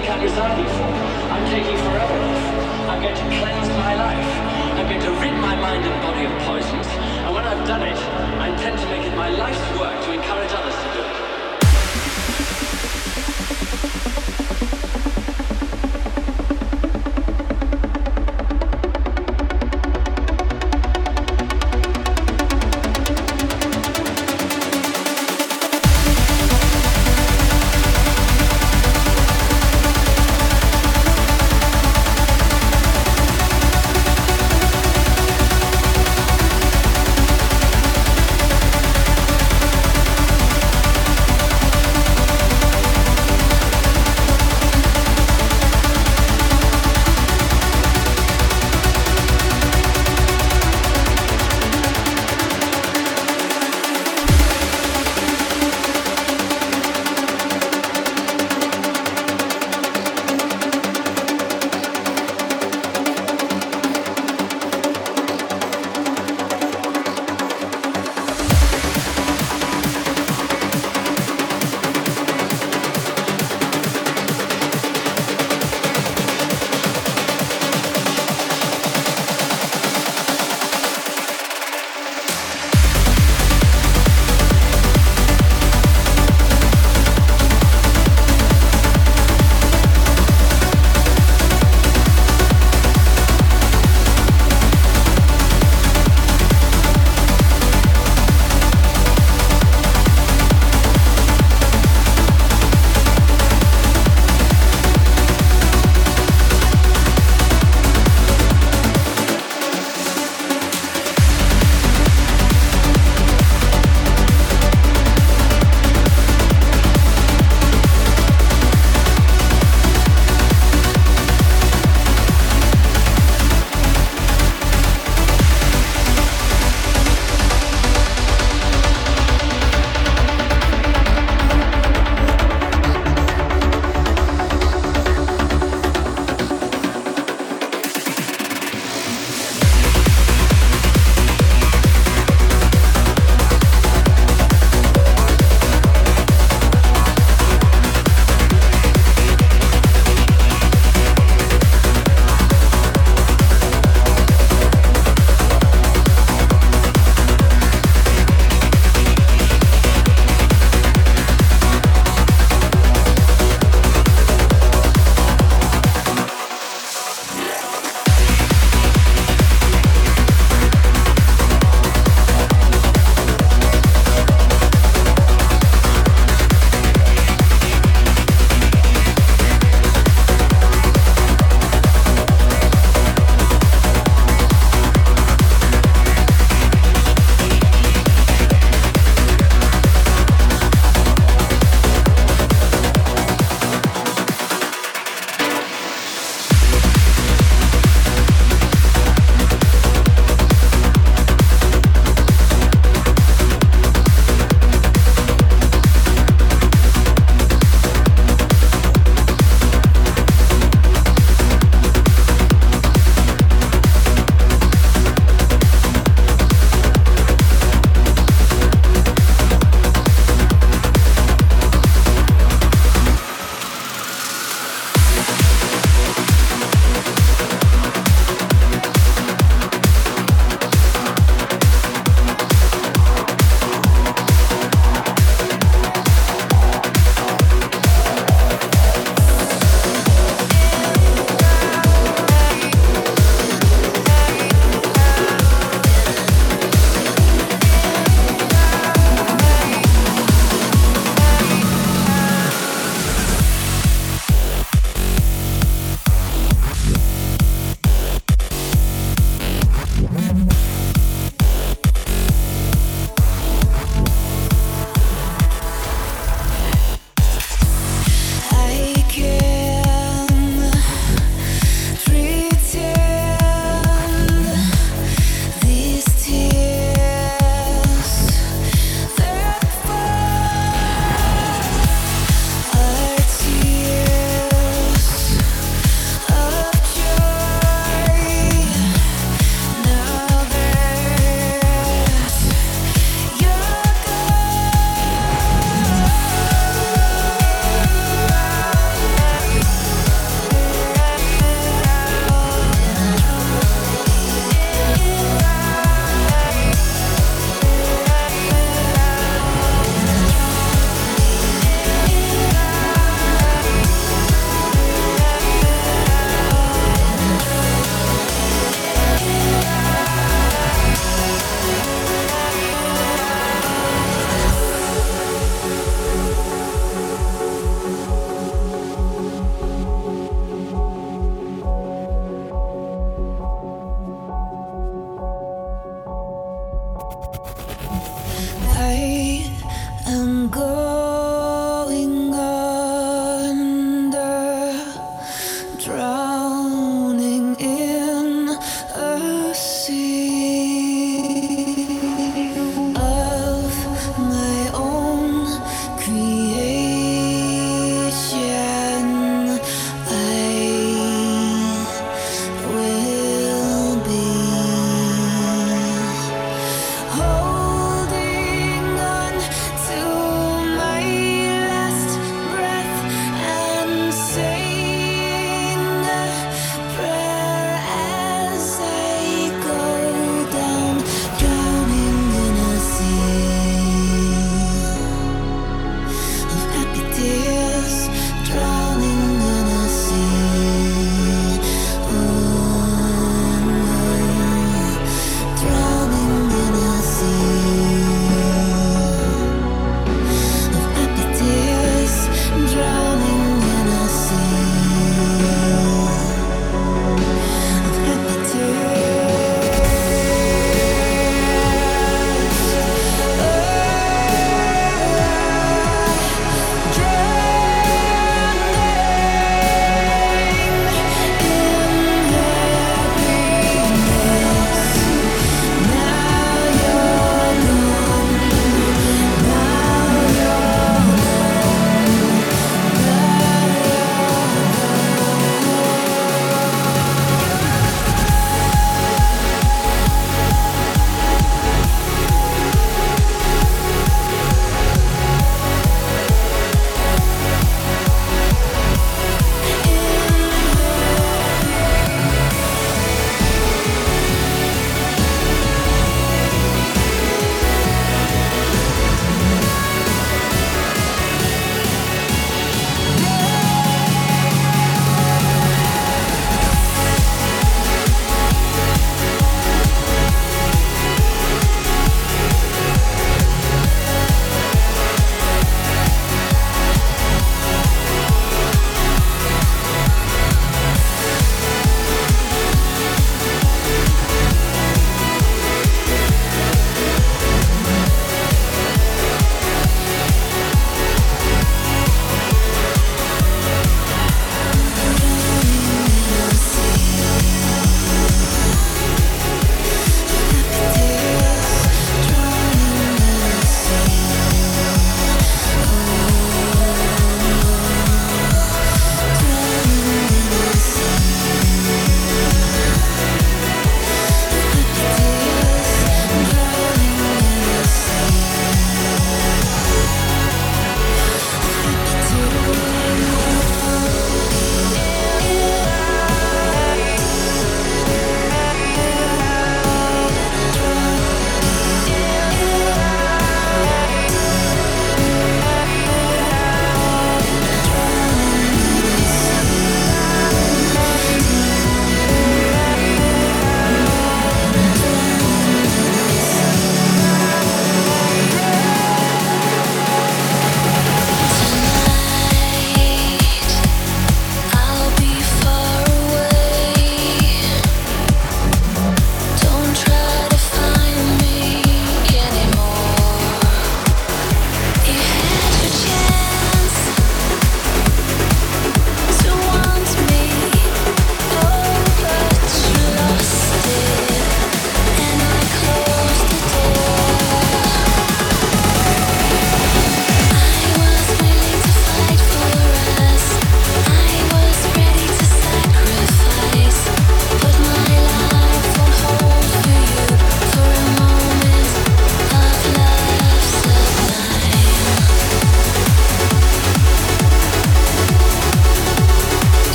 think I'm resigning for. I'm taking forever off. I'm going to cleanse my life. I'm going to rid my mind and body of poisons. And when I've done it, I intend to make it my life's work to encourage others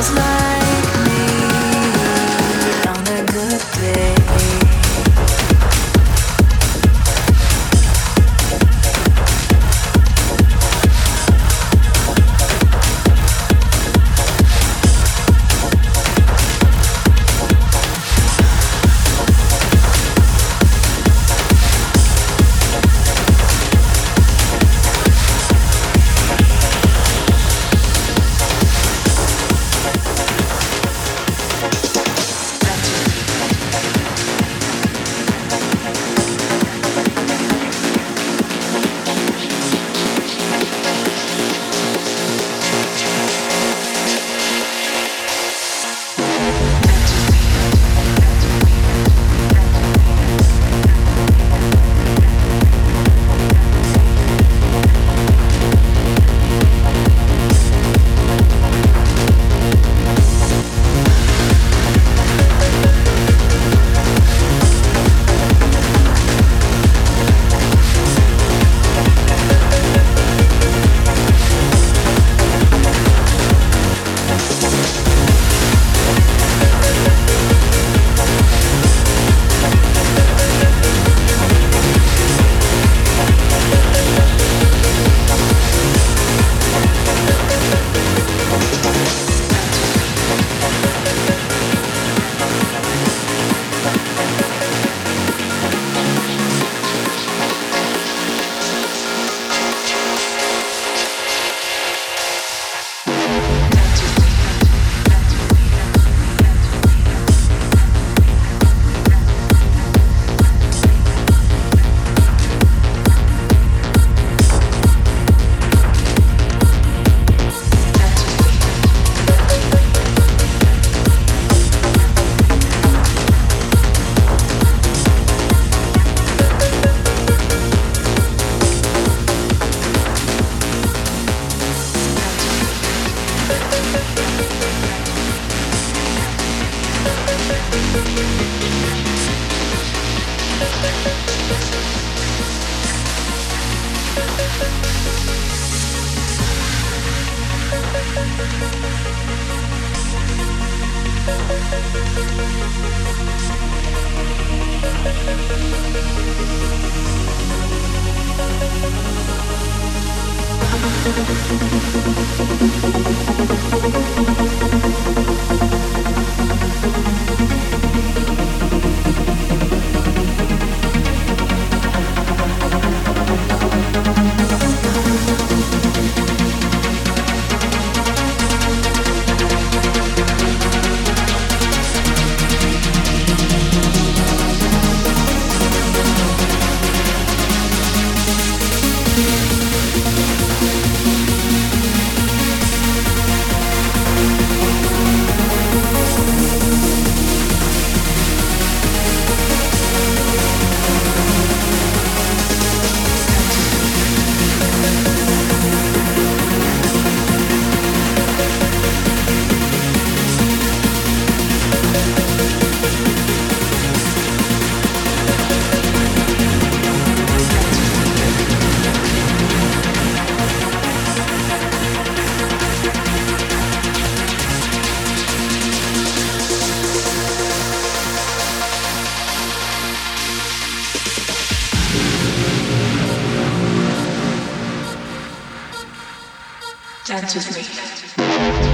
It's like dance with me.